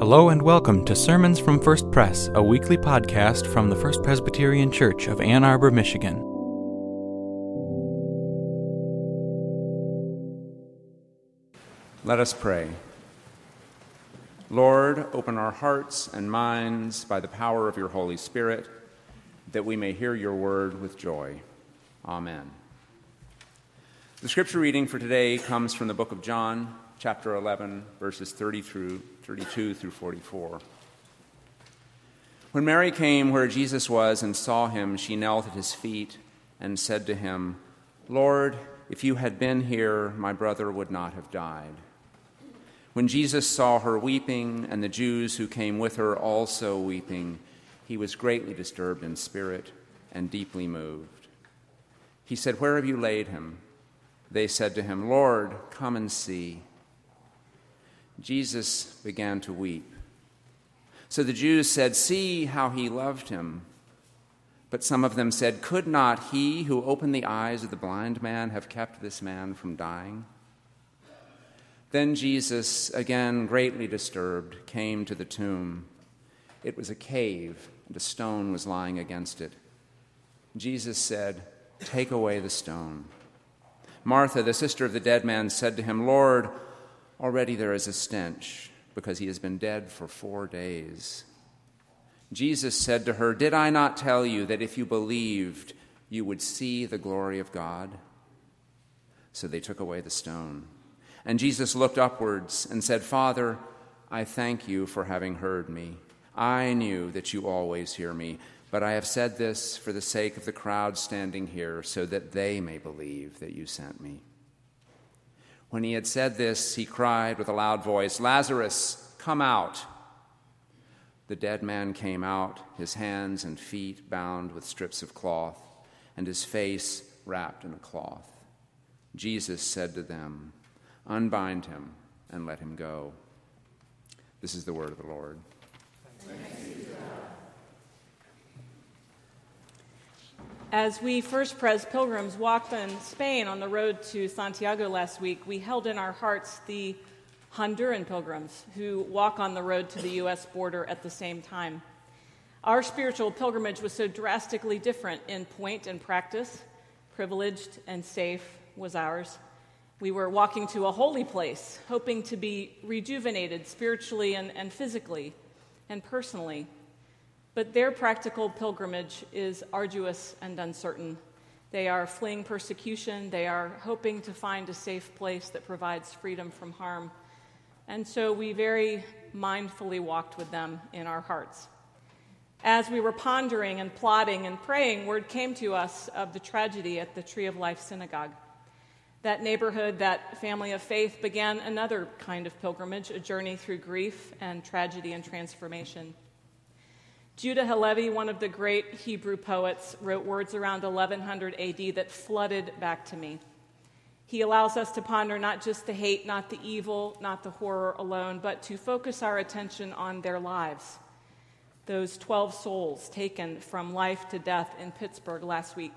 Hello and welcome to Sermons from First Press, a weekly podcast from the First Presbyterian Church of Ann Arbor, Michigan. Let us pray. Lord, open our hearts and minds by the power of your Holy Spirit, that we may hear your word with joy. Amen. The scripture reading for today comes from the book of John, chapter 11, verses 30 through 32 through 44. When Mary came where Jesus was and saw him, she knelt at his feet and said to him, Lord, if you had been here, my brother would not have died. When Jesus saw her weeping, and the Jews who came with her also weeping, he was greatly disturbed in spirit and deeply moved. He said, Where have you laid him? They said to him, Lord, come and see. Jesus began to weep. So the Jews said, See how he loved him. But some of them said, Could not he who opened the eyes of the blind man have kept this man from dying? Then Jesus, again greatly disturbed, came to the tomb. It was a cave, and a stone was lying against it. Jesus said, Take away the stone. Martha, the sister of the dead man, said to him, Lord, Already there is a stench because he has been dead for four days. Jesus said to her, Did I not tell you that if you believed, you would see the glory of God? So they took away the stone. And Jesus looked upwards and said, Father, I thank you for having heard me. I knew that you always hear me, but I have said this for the sake of the crowd standing here, so that they may believe that you sent me. When he had said this, he cried with a loud voice, Lazarus, come out. The dead man came out, his hands and feet bound with strips of cloth, and his face wrapped in a cloth. Jesus said to them, Unbind him and let him go. This is the word of the Lord. As we First Pres pilgrims walked in Spain on the road to Santiago last week, we held in our hearts the Honduran pilgrims who walk on the road to the U.S. border at the same time. Our spiritual pilgrimage was so drastically different in point and practice. Privileged and safe was ours. We were walking to a holy place, hoping to be rejuvenated spiritually and, and physically and personally. But their practical pilgrimage is arduous and uncertain. They are fleeing persecution, they are hoping to find a safe place that provides freedom from harm. And so we very mindfully walked with them in our hearts. As we were pondering and plotting and praying, word came to us of the tragedy at the Tree of Life Synagogue. That neighborhood, that family of faith, began another kind of pilgrimage, a journey through grief and tragedy and transformation. Judah Halevi, one of the great Hebrew poets, wrote words around 1100 AD that flooded back to me. He allows us to ponder not just the hate, not the evil, not the horror alone, but to focus our attention on their lives. Those 12 souls taken from life to death in Pittsburgh last week.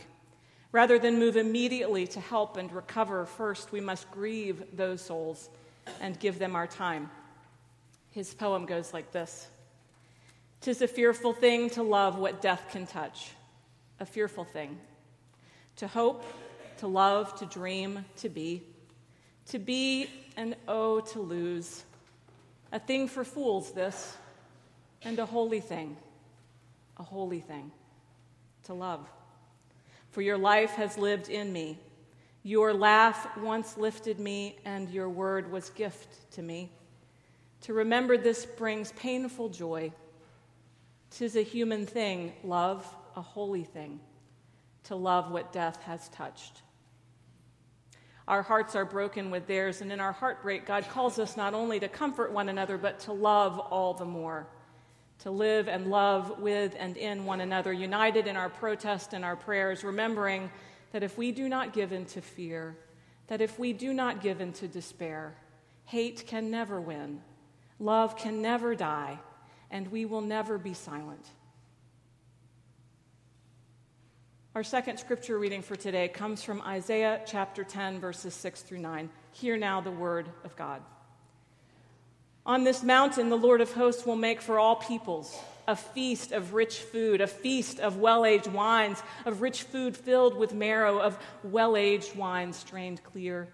Rather than move immediately to help and recover, first we must grieve those souls and give them our time. His poem goes like this. Tis a fearful thing to love what death can touch, a fearful thing. To hope, to love, to dream, to be. To be and oh, to lose. A thing for fools, this, and a holy thing, a holy thing, to love. For your life has lived in me. Your laugh once lifted me, and your word was gift to me. To remember this brings painful joy Tis a human thing, love, a holy thing, to love what death has touched. Our hearts are broken with theirs, and in our heartbreak, God calls us not only to comfort one another, but to love all the more. To live and love with and in one another, united in our protest and our prayers, remembering that if we do not give in to fear, that if we do not give in to despair, hate can never win, love can never die and we will never be silent. Our second scripture reading for today comes from Isaiah chapter 10, verses 6 through 9. Hear now the word of God. On this mountain, the Lord of hosts will make for all peoples a feast of rich food, a feast of well aged wines, of rich food filled with marrow, of well aged wine strained clear.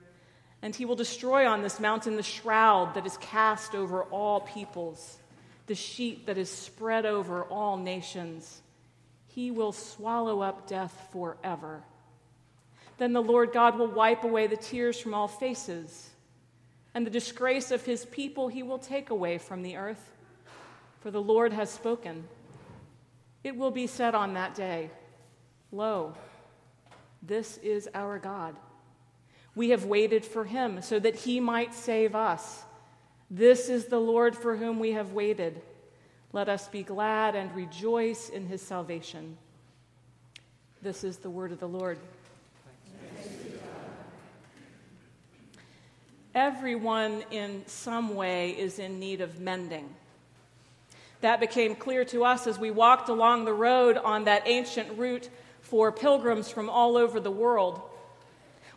And he will destroy on this mountain the shroud that is cast over all peoples, the sheet that is spread over all nations. He will swallow up death forever. Then the Lord God will wipe away the tears from all faces and the disgrace of his people he will take away from the earth. For the Lord has spoken. It will be said on that day Lo, this is our God. We have waited for him so that he might save us. This is the Lord for whom we have waited. Let us be glad and rejoice in his salvation. This is the word of the Lord. everyone in some way is in need of mending. That became clear to us as we walked along the road on that ancient route for pilgrims from all over the world.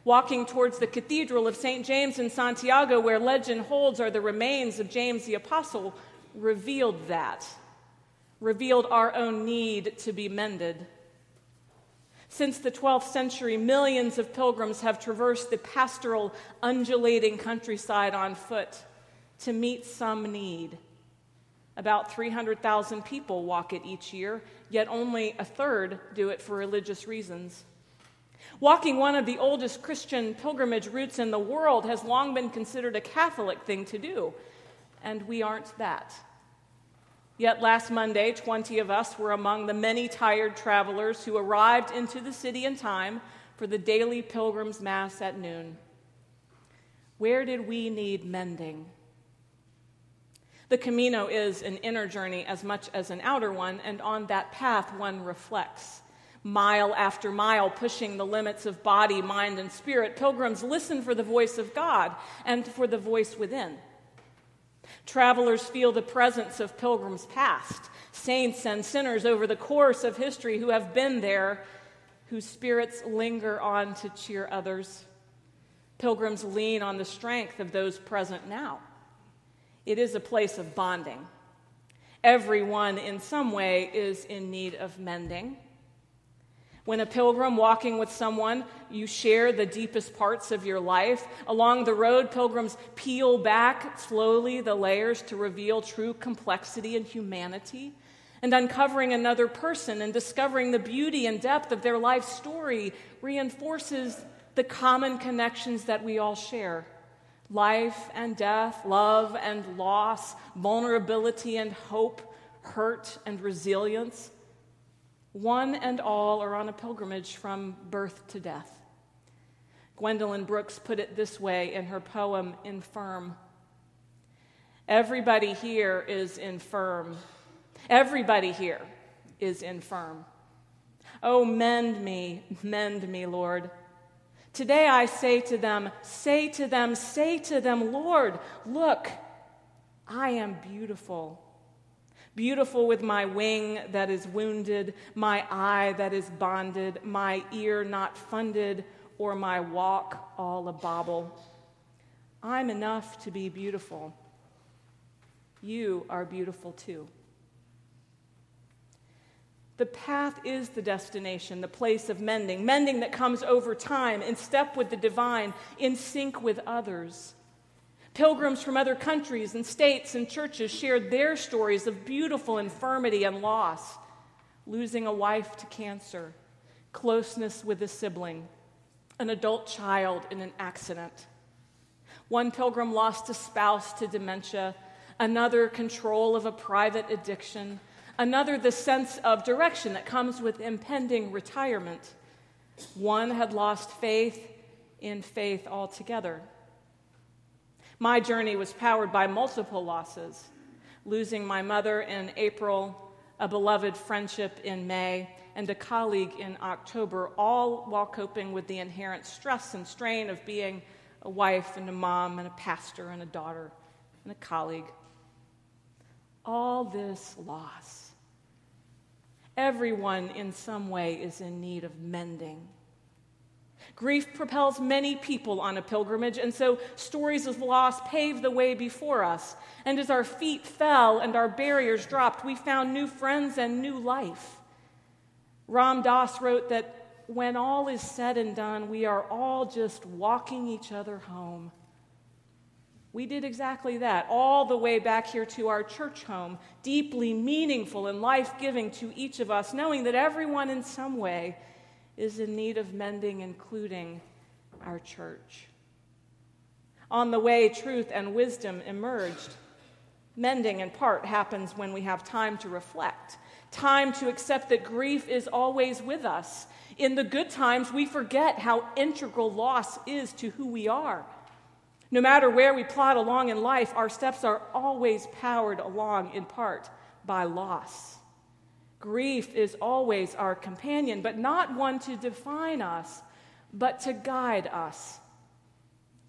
Walking towards the Cathedral of St. James in Santiago, where legend holds are the remains of James the Apostle, revealed that, revealed our own need to be mended. Since the 12th century, millions of pilgrims have traversed the pastoral, undulating countryside on foot to meet some need. About 300,000 people walk it each year, yet only a third do it for religious reasons. Walking one of the oldest Christian pilgrimage routes in the world has long been considered a Catholic thing to do, and we aren't that. Yet last Monday, 20 of us were among the many tired travelers who arrived into the city in time for the daily pilgrim's mass at noon. Where did we need mending? The Camino is an inner journey as much as an outer one, and on that path one reflects. Mile after mile, pushing the limits of body, mind, and spirit, pilgrims listen for the voice of God and for the voice within. Travelers feel the presence of pilgrims past, saints and sinners over the course of history who have been there, whose spirits linger on to cheer others. Pilgrims lean on the strength of those present now. It is a place of bonding. Everyone, in some way, is in need of mending. When a pilgrim walking with someone, you share the deepest parts of your life. Along the road, pilgrims peel back slowly the layers to reveal true complexity and humanity. And uncovering another person and discovering the beauty and depth of their life story reinforces the common connections that we all share life and death, love and loss, vulnerability and hope, hurt and resilience. One and all are on a pilgrimage from birth to death. Gwendolyn Brooks put it this way in her poem, Infirm. Everybody here is infirm. Everybody here is infirm. Oh, mend me, mend me, Lord. Today I say to them, say to them, say to them, Lord, look, I am beautiful. Beautiful with my wing that is wounded, my eye that is bonded, my ear not funded, or my walk all a bobble. I'm enough to be beautiful. You are beautiful too. The path is the destination, the place of mending, mending that comes over time, in step with the divine, in sync with others. Pilgrims from other countries and states and churches shared their stories of beautiful infirmity and loss losing a wife to cancer, closeness with a sibling, an adult child in an accident. One pilgrim lost a spouse to dementia, another, control of a private addiction, another, the sense of direction that comes with impending retirement. One had lost faith in faith altogether. My journey was powered by multiple losses losing my mother in April, a beloved friendship in May, and a colleague in October, all while coping with the inherent stress and strain of being a wife and a mom and a pastor and a daughter and a colleague. All this loss. Everyone in some way is in need of mending. Grief propels many people on a pilgrimage, and so stories of loss pave the way before us. And as our feet fell and our barriers dropped, we found new friends and new life. Ram Dass wrote that when all is said and done, we are all just walking each other home. We did exactly that, all the way back here to our church home, deeply meaningful and life giving to each of us, knowing that everyone in some way is in need of mending, including our church. On the way, truth and wisdom emerged. Mending, in part, happens when we have time to reflect, time to accept that grief is always with us. In the good times, we forget how integral loss is to who we are. No matter where we plod along in life, our steps are always powered along in part by loss. Grief is always our companion, but not one to define us, but to guide us.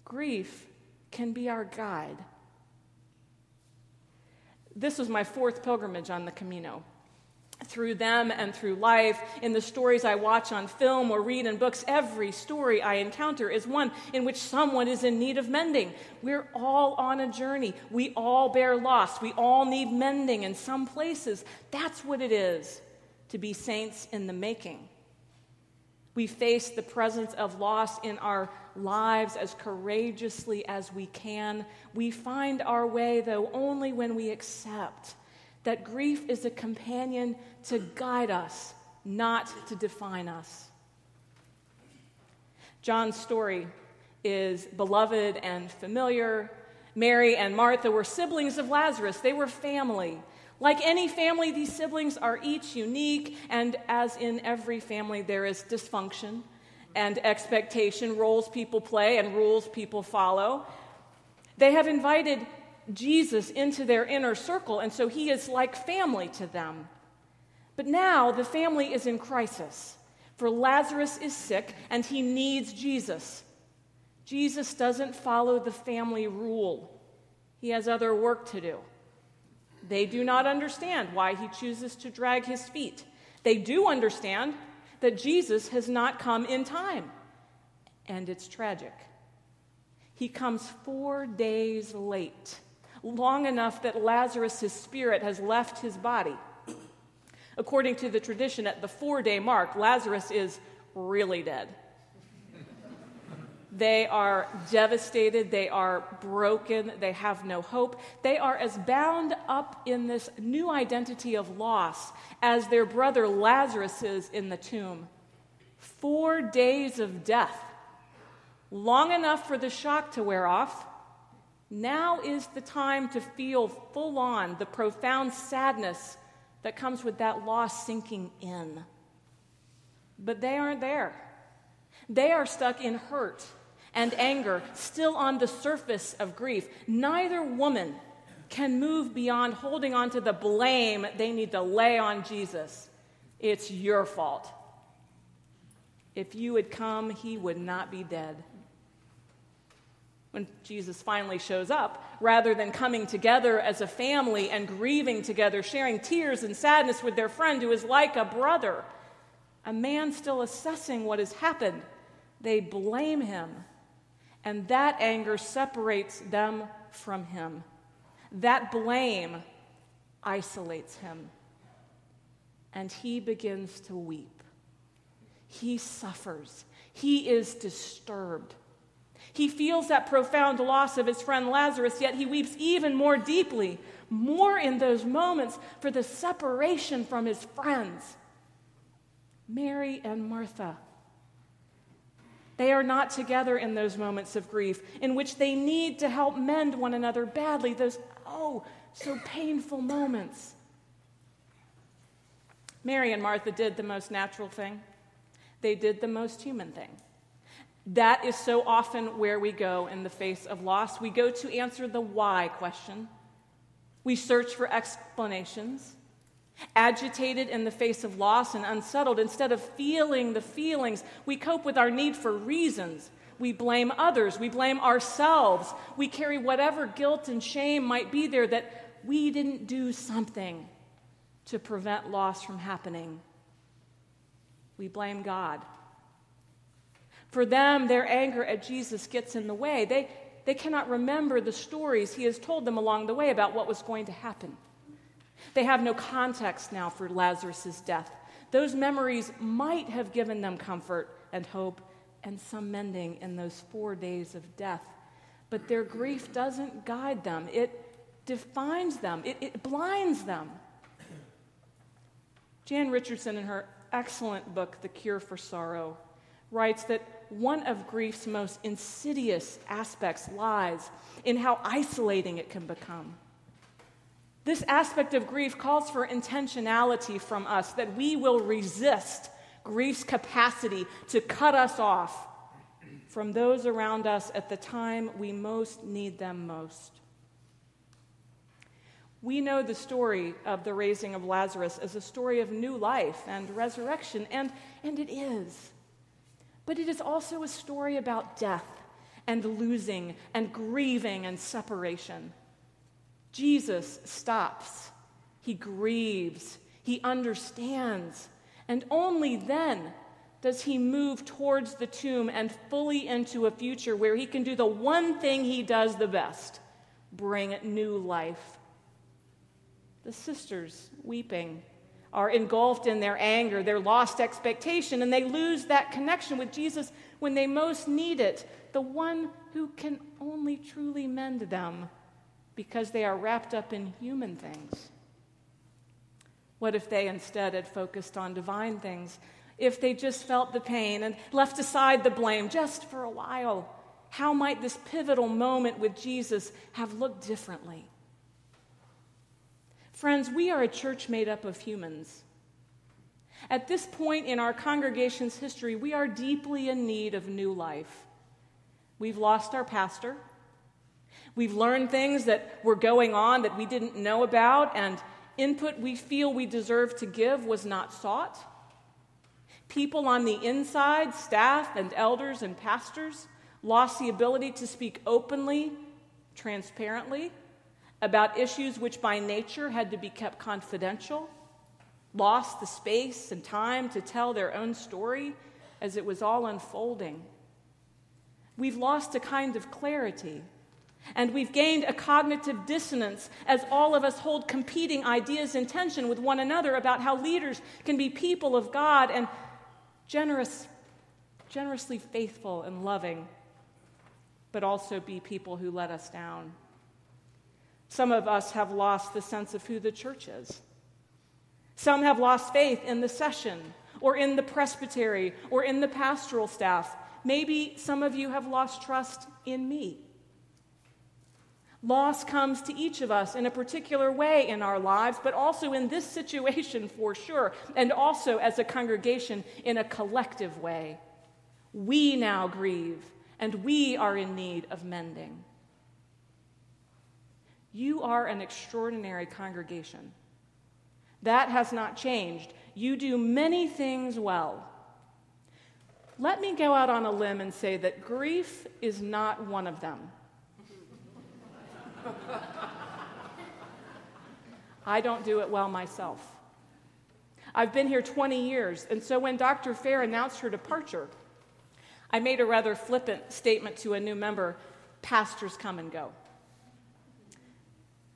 Grief can be our guide. This was my fourth pilgrimage on the Camino through them and through life, in the stories I watch on film or read in books, every story I encounter is one in which someone is in need of mending. We're all on a journey. We all bear loss. We all need mending in some places. That's what it is to be saints in the making. We face the presence of loss in our lives as courageously as we can. We find our way, though, only when we accept that grief is a companion to guide us, not to define us. John's story is beloved and familiar. Mary and Martha were siblings of Lazarus, they were family. Like any family, these siblings are each unique, and as in every family, there is dysfunction and expectation, roles people play and rules people follow. They have invited Jesus into their inner circle, and so he is like family to them. But now the family is in crisis, for Lazarus is sick and he needs Jesus. Jesus doesn't follow the family rule, he has other work to do. They do not understand why he chooses to drag his feet. They do understand that Jesus has not come in time, and it's tragic. He comes four days late long enough that Lazarus' spirit has left his body. According to the tradition, at the four day mark, Lazarus is really dead. They are devastated. They are broken. They have no hope. They are as bound up in this new identity of loss as their brother Lazarus is in the tomb. Four days of death, long enough for the shock to wear off, now is the time to feel full on the profound sadness that comes with that loss sinking in. But they aren't there. They are stuck in hurt and anger, still on the surface of grief. Neither woman can move beyond holding on to the blame they need to lay on Jesus. It's your fault. If you had come, he would not be dead when Jesus finally shows up, rather than coming together as a family and grieving together, sharing tears and sadness with their friend who is like a brother. A man still assessing what has happened, they blame him. And that anger separates them from him. That blame isolates him. And he begins to weep. He suffers. He is disturbed. He feels that profound loss of his friend Lazarus, yet he weeps even more deeply, more in those moments for the separation from his friends. Mary and Martha. They are not together in those moments of grief in which they need to help mend one another badly, those, oh, so painful moments. Mary and Martha did the most natural thing, they did the most human thing. That is so often where we go in the face of loss. We go to answer the why question. We search for explanations. Agitated in the face of loss and unsettled, instead of feeling the feelings, we cope with our need for reasons. We blame others. We blame ourselves. We carry whatever guilt and shame might be there that we didn't do something to prevent loss from happening. We blame God For them, their anger at Jesus gets in the way. They, they cannot remember the stories he has told them along the way about what was going to happen. They have no context now for Lazarus' death. Those memories might have given them comfort and hope and some mending in those four days of death. But their grief doesn't guide them, it defines them, it, it blinds them. Jan Richardson, in her excellent book, The Cure for Sorrow, writes that one of grief's most insidious aspects lies in how isolating it can become. This aspect of grief calls for intentionality from us that we will resist grief's capacity to cut us off from those around us at the time we most need them most. We know the story of the raising of Lazarus as a story of new life and resurrection, and, and it is. But it is also a story about death and losing and grieving and separation. Jesus stops, he grieves, he understands, and only then does he move towards the tomb and fully into a future where he can do the one thing he does the best bring new life. The sisters, weeping, are engulfed in their anger, their lost expectation, and they lose that connection with Jesus when they most need it, the one who can only truly mend them because they are wrapped up in human things? What if they instead had focused on divine things? If they just felt the pain and left aside the blame just for a while? How might this pivotal moment with Jesus have looked differently? Friends, we are a church made up of humans. At this point in our congregation's history, we are deeply in need of new life. We've lost our pastor. We've learned things that were going on that we didn't know about, and input we feel we deserve to give was not sought. People on the inside, staff and elders and pastors, lost the ability to speak openly, transparently, about issues which by nature had to be kept confidential, lost the space and time to tell their own story as it was all unfolding. We've lost a kind of clarity and we've gained a cognitive dissonance as all of us hold competing ideas in tension with one another about how leaders can be people of God and generous, generously faithful and loving, but also be people who let us down. Some of us have lost the sense of who the church is. Some have lost faith in the session or in the presbytery or in the pastoral staff. Maybe some of you have lost trust in me. Loss comes to each of us in a particular way in our lives, but also in this situation for sure, and also as a congregation in a collective way. We now grieve, and we are in need of mending. You are an extraordinary congregation. That has not changed. You do many things well. Let me go out on a limb and say that grief is not one of them. I don't do it well myself. I've been here 20 years, and so when Dr. Fair announced her departure, I made a rather flippant statement to a new member pastors come and go.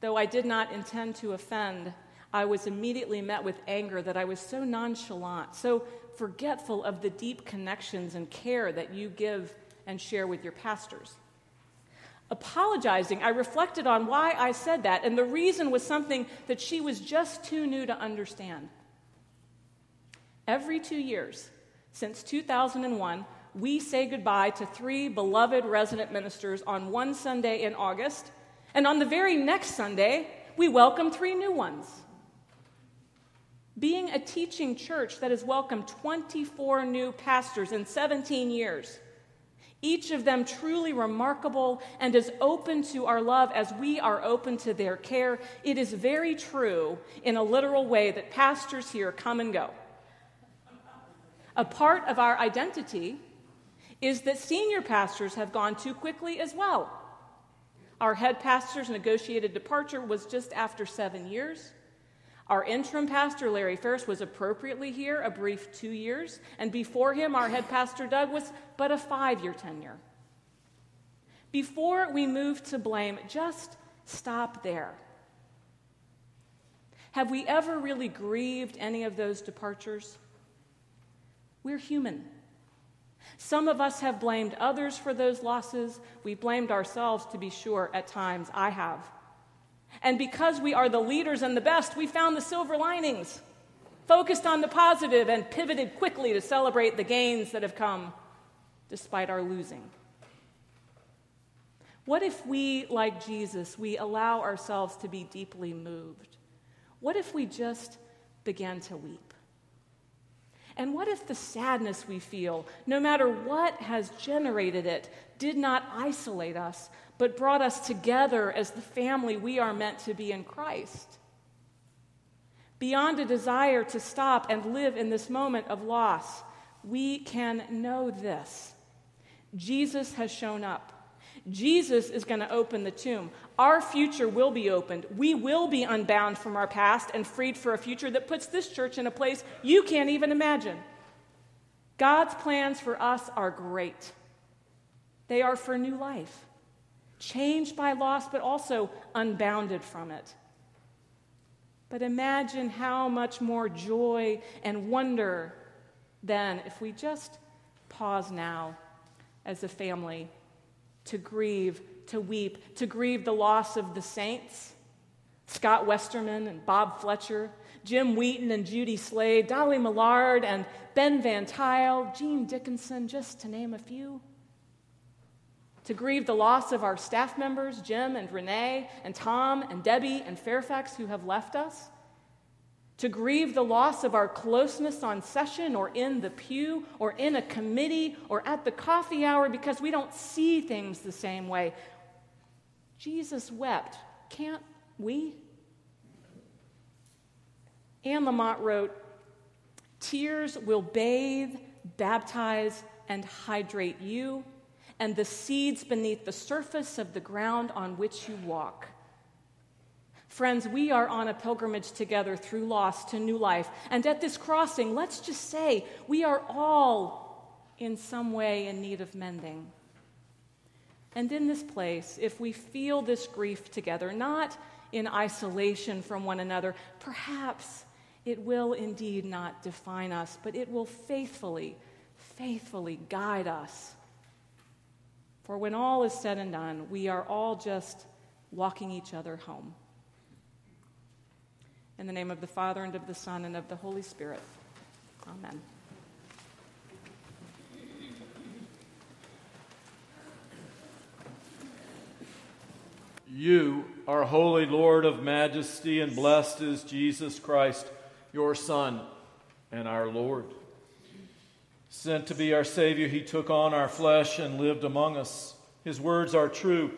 Though I did not intend to offend, I was immediately met with anger that I was so nonchalant, so forgetful of the deep connections and care that you give and share with your pastors apologizing, I reflected on why I said that, and the reason was something that she was just too new to understand. Every two years, since 2001, we say goodbye to three beloved resident ministers on one Sunday in August, and on the very next Sunday, we welcome three new ones. Being a teaching church that has welcomed 24 new pastors in 17 years each of them truly remarkable and as open to our love as we are open to their care. It is very true, in a literal way, that pastors here come and go. A part of our identity is that senior pastors have gone too quickly as well. Our head pastor's negotiated departure was just after seven years. Our interim pastor, Larry Ferris, was appropriately here a brief two years, and before him, our head pastor, Doug, was but a five year tenure. Before we move to blame, just stop there. Have we ever really grieved any of those departures? We're human. Some of us have blamed others for those losses. We blamed ourselves, to be sure, at times. I have. And because we are the leaders and the best, we found the silver linings, focused on the positive, and pivoted quickly to celebrate the gains that have come despite our losing. What if we, like Jesus, we allow ourselves to be deeply moved? What if we just began to weep? And what if the sadness we feel, no matter what has generated it, did not isolate us, but brought us together as the family we are meant to be in Christ? Beyond a desire to stop and live in this moment of loss, we can know this Jesus has shown up. Jesus is going to open the tomb. Our future will be opened. We will be unbound from our past and freed for a future that puts this church in a place you can't even imagine. God's plans for us are great. They are for new life, changed by loss, but also unbounded from it. But imagine how much more joy and wonder then if we just pause now as a family to grieve, to weep, to grieve the loss of the saints Scott Westerman and Bob Fletcher, Jim Wheaton and Judy Slade, Dolly Millard and Ben Van Tile, Jean Dickinson, just to name a few. To grieve the loss of our staff members, Jim and Renee and Tom and Debbie and Fairfax, who have left us to grieve the loss of our closeness on session or in the pew or in a committee or at the coffee hour because we don't see things the same way. Jesus wept. Can't we? Anne Lamott wrote Tears will bathe, baptize, and hydrate you, and the seeds beneath the surface of the ground on which you walk. Friends, we are on a pilgrimage together through loss to new life. And at this crossing, let's just say we are all in some way in need of mending. And in this place, if we feel this grief together, not in isolation from one another, perhaps it will indeed not define us, but it will faithfully, faithfully guide us. For when all is said and done, we are all just walking each other home. In the name of the Father, and of the Son, and of the Holy Spirit. Amen. You are holy Lord of majesty, and blessed is Jesus Christ, your Son and our Lord. Sent to be our Savior, he took on our flesh and lived among us. His words are true,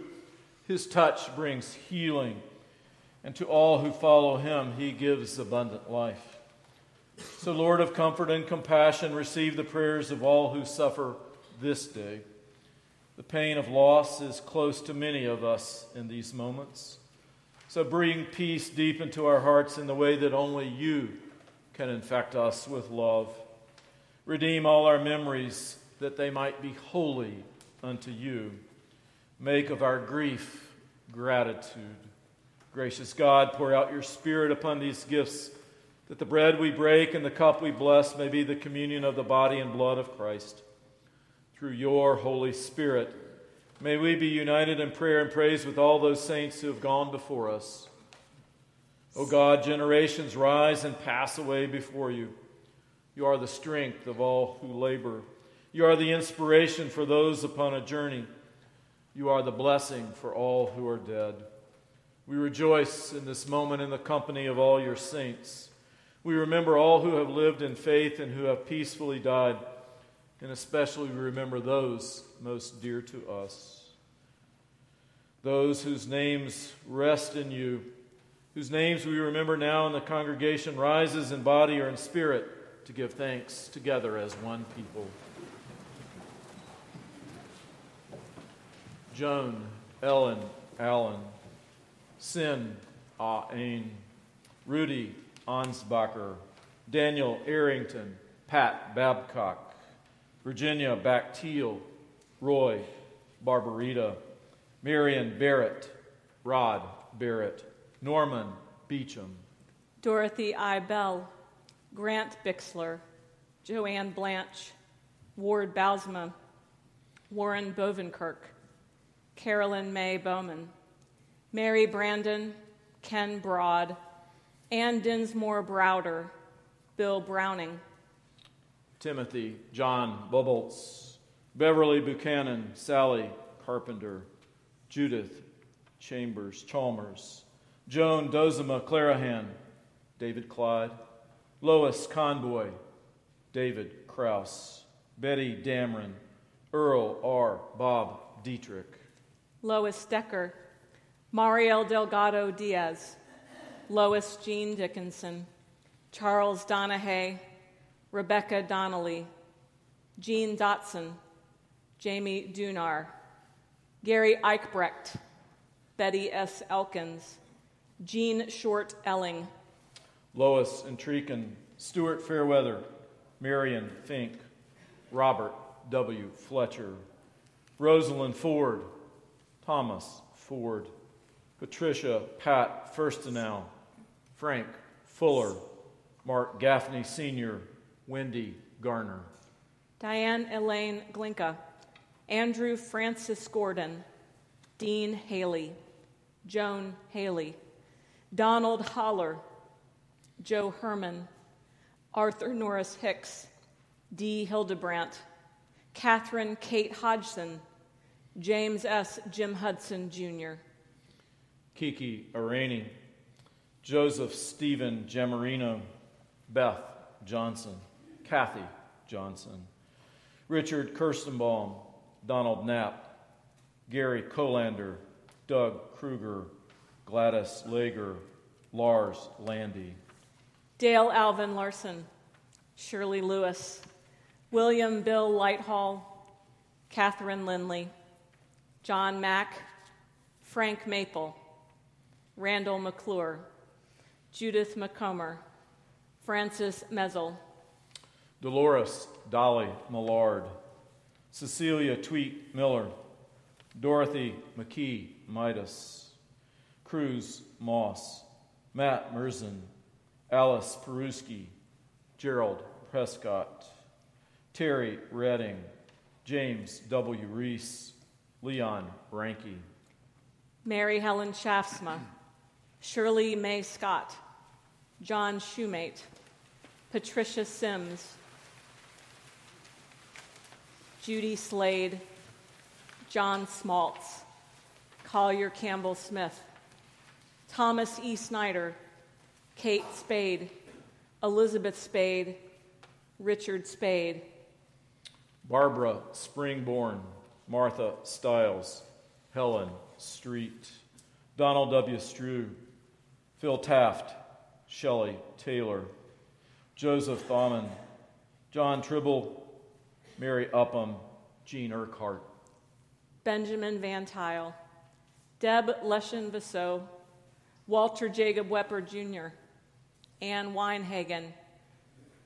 his touch brings healing and to all who follow him, he gives abundant life. So, Lord of comfort and compassion, receive the prayers of all who suffer this day. The pain of loss is close to many of us in these moments. So, bring peace deep into our hearts in the way that only you can infect us with love. Redeem all our memories that they might be holy unto you. Make of our grief gratitude. Gracious God, pour out your Spirit upon these gifts, that the bread we break and the cup we bless may be the communion of the body and blood of Christ. Through your Holy Spirit, may we be united in prayer and praise with all those saints who have gone before us. O God, generations rise and pass away before you. You are the strength of all who labor. You are the inspiration for those upon a journey. You are the blessing for all who are dead. We rejoice in this moment in the company of all your saints. We remember all who have lived in faith and who have peacefully died, and especially we remember those most dear to us. Those whose names rest in you, whose names we remember now, and the congregation rises in body or in spirit to give thanks together as one people. Joan, Ellen, Allen. Sin, Ah Ain, Rudy, Ansbacher, Daniel Arrington, Pat Babcock, Virginia Bacteal, Roy Barbarita, Marion Barrett, Rod Barrett, Norman Beecham, Dorothy I. Bell, Grant Bixler, Joanne Blanche, Ward Bousma, Warren Bovenkirk, Carolyn May Bowman, Mary Brandon, Ken Broad, Ann Dinsmore Browder, Bill Browning, Timothy John Bubbles, Beverly Buchanan, Sally Carpenter, Judith Chambers Chalmers, Joan Dozema Clarahan, David Clyde, Lois Conboy, David Kraus, Betty Dameron, Earl R. Bob Dietrich, Lois Decker, Mariel Delgado Diaz, Lois Jean Dickinson, Charles Donahue, Rebecca Donnelly, Jean Dotson, Jamie Dunar, Gary Eichbrecht, Betty S. Elkins, Jean Short Elling, Lois Entrekin, Stuart Fairweather, Marion Fink, Robert W. Fletcher, Rosalind Ford, Thomas Ford, Patricia Pat Firstenow, Frank Fuller, Mark Gaffney Sr., Wendy Garner, Diane Elaine Glinka, Andrew Francis Gordon, Dean Haley, Joan Haley, Donald Holler, Joe Herman, Arthur Norris Hicks, Dee Hildebrandt, Catherine Kate Hodgson, James S. Jim Hudson Jr., Kiki Arani, Joseph Stephen Gemarino, Beth Johnson, Kathy Johnson, Richard Kirstenbaum, Donald Knapp, Gary Colander, Doug Kruger, Gladys Lager, Lars Landy, Dale Alvin Larson, Shirley Lewis, William Bill Lighthall, Catherine Lindley, John Mack, Frank Maple, Randall McClure, Judith McComber, Francis Mezel, Dolores Dolly Millard, Cecilia Tweet Miller, Dorothy McKee Midas, Cruz Moss, Matt Merzen, Alice Peruski, Gerald Prescott, Terry Redding, James W. Reese, Leon Ranke, Mary Helen Shafsma, Shirley May Scott, John Shoemate, Patricia Sims, Judy Slade, John Smaltz, Collier Campbell Smith, Thomas E. Snyder, Kate Spade, Elizabeth Spade, Richard Spade, Barbara Springborn, Martha Stiles, Helen Street, Donald W. Strew, Phil Taft, Shelley Taylor, Joseph Thauman, John Tribble, Mary Upham, Jean Urquhart, Benjamin Van Tile, Deb Leshen Vasso, Walter Jacob Wepper Jr., Ann Weinhagen,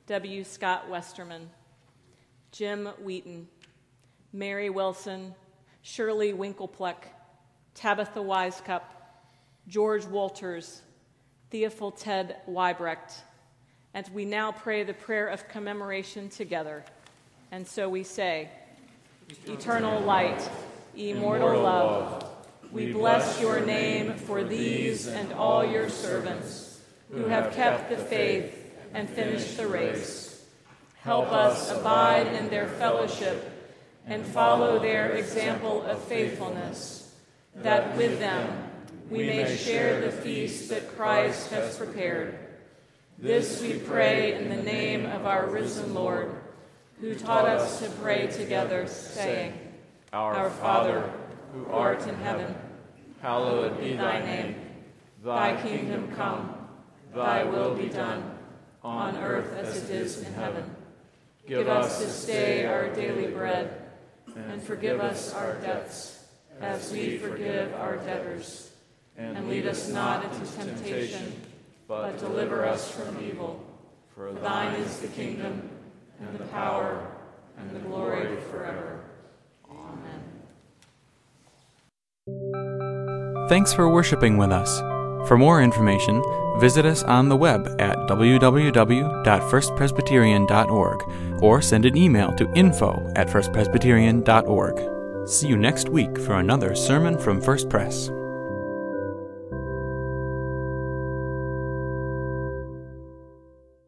W. Scott Westerman, Jim Wheaton, Mary Wilson, Shirley Winklepleck, Tabitha Wisecup, George Walters, Theophil Ted Wybrecht. And we now pray the prayer of commemoration together. And so we say, Eternal light, immortal love, we bless your name for these and all your servants who have kept the faith and finished the race. Help us abide in their fellowship and follow their example of faithfulness, that with them we may share the feast that Christ has prepared. This we pray in the name of our risen Lord, who taught us to pray together, saying, Our Father, who art in heaven, hallowed be thy name. Thy kingdom come, thy will be done, on earth as it is in heaven. Give us this day our daily bread, and forgive us our debts, as we forgive our debtors. And lead us not into temptation, but deliver us from evil. For thine is the kingdom, and the power, and the glory forever. Amen. Thanks for worshiping with us. For more information, visit us on the web at www.firstpresbyterian.org or send an email to info at firstpresbyterian.org. See you next week for another sermon from First Pres.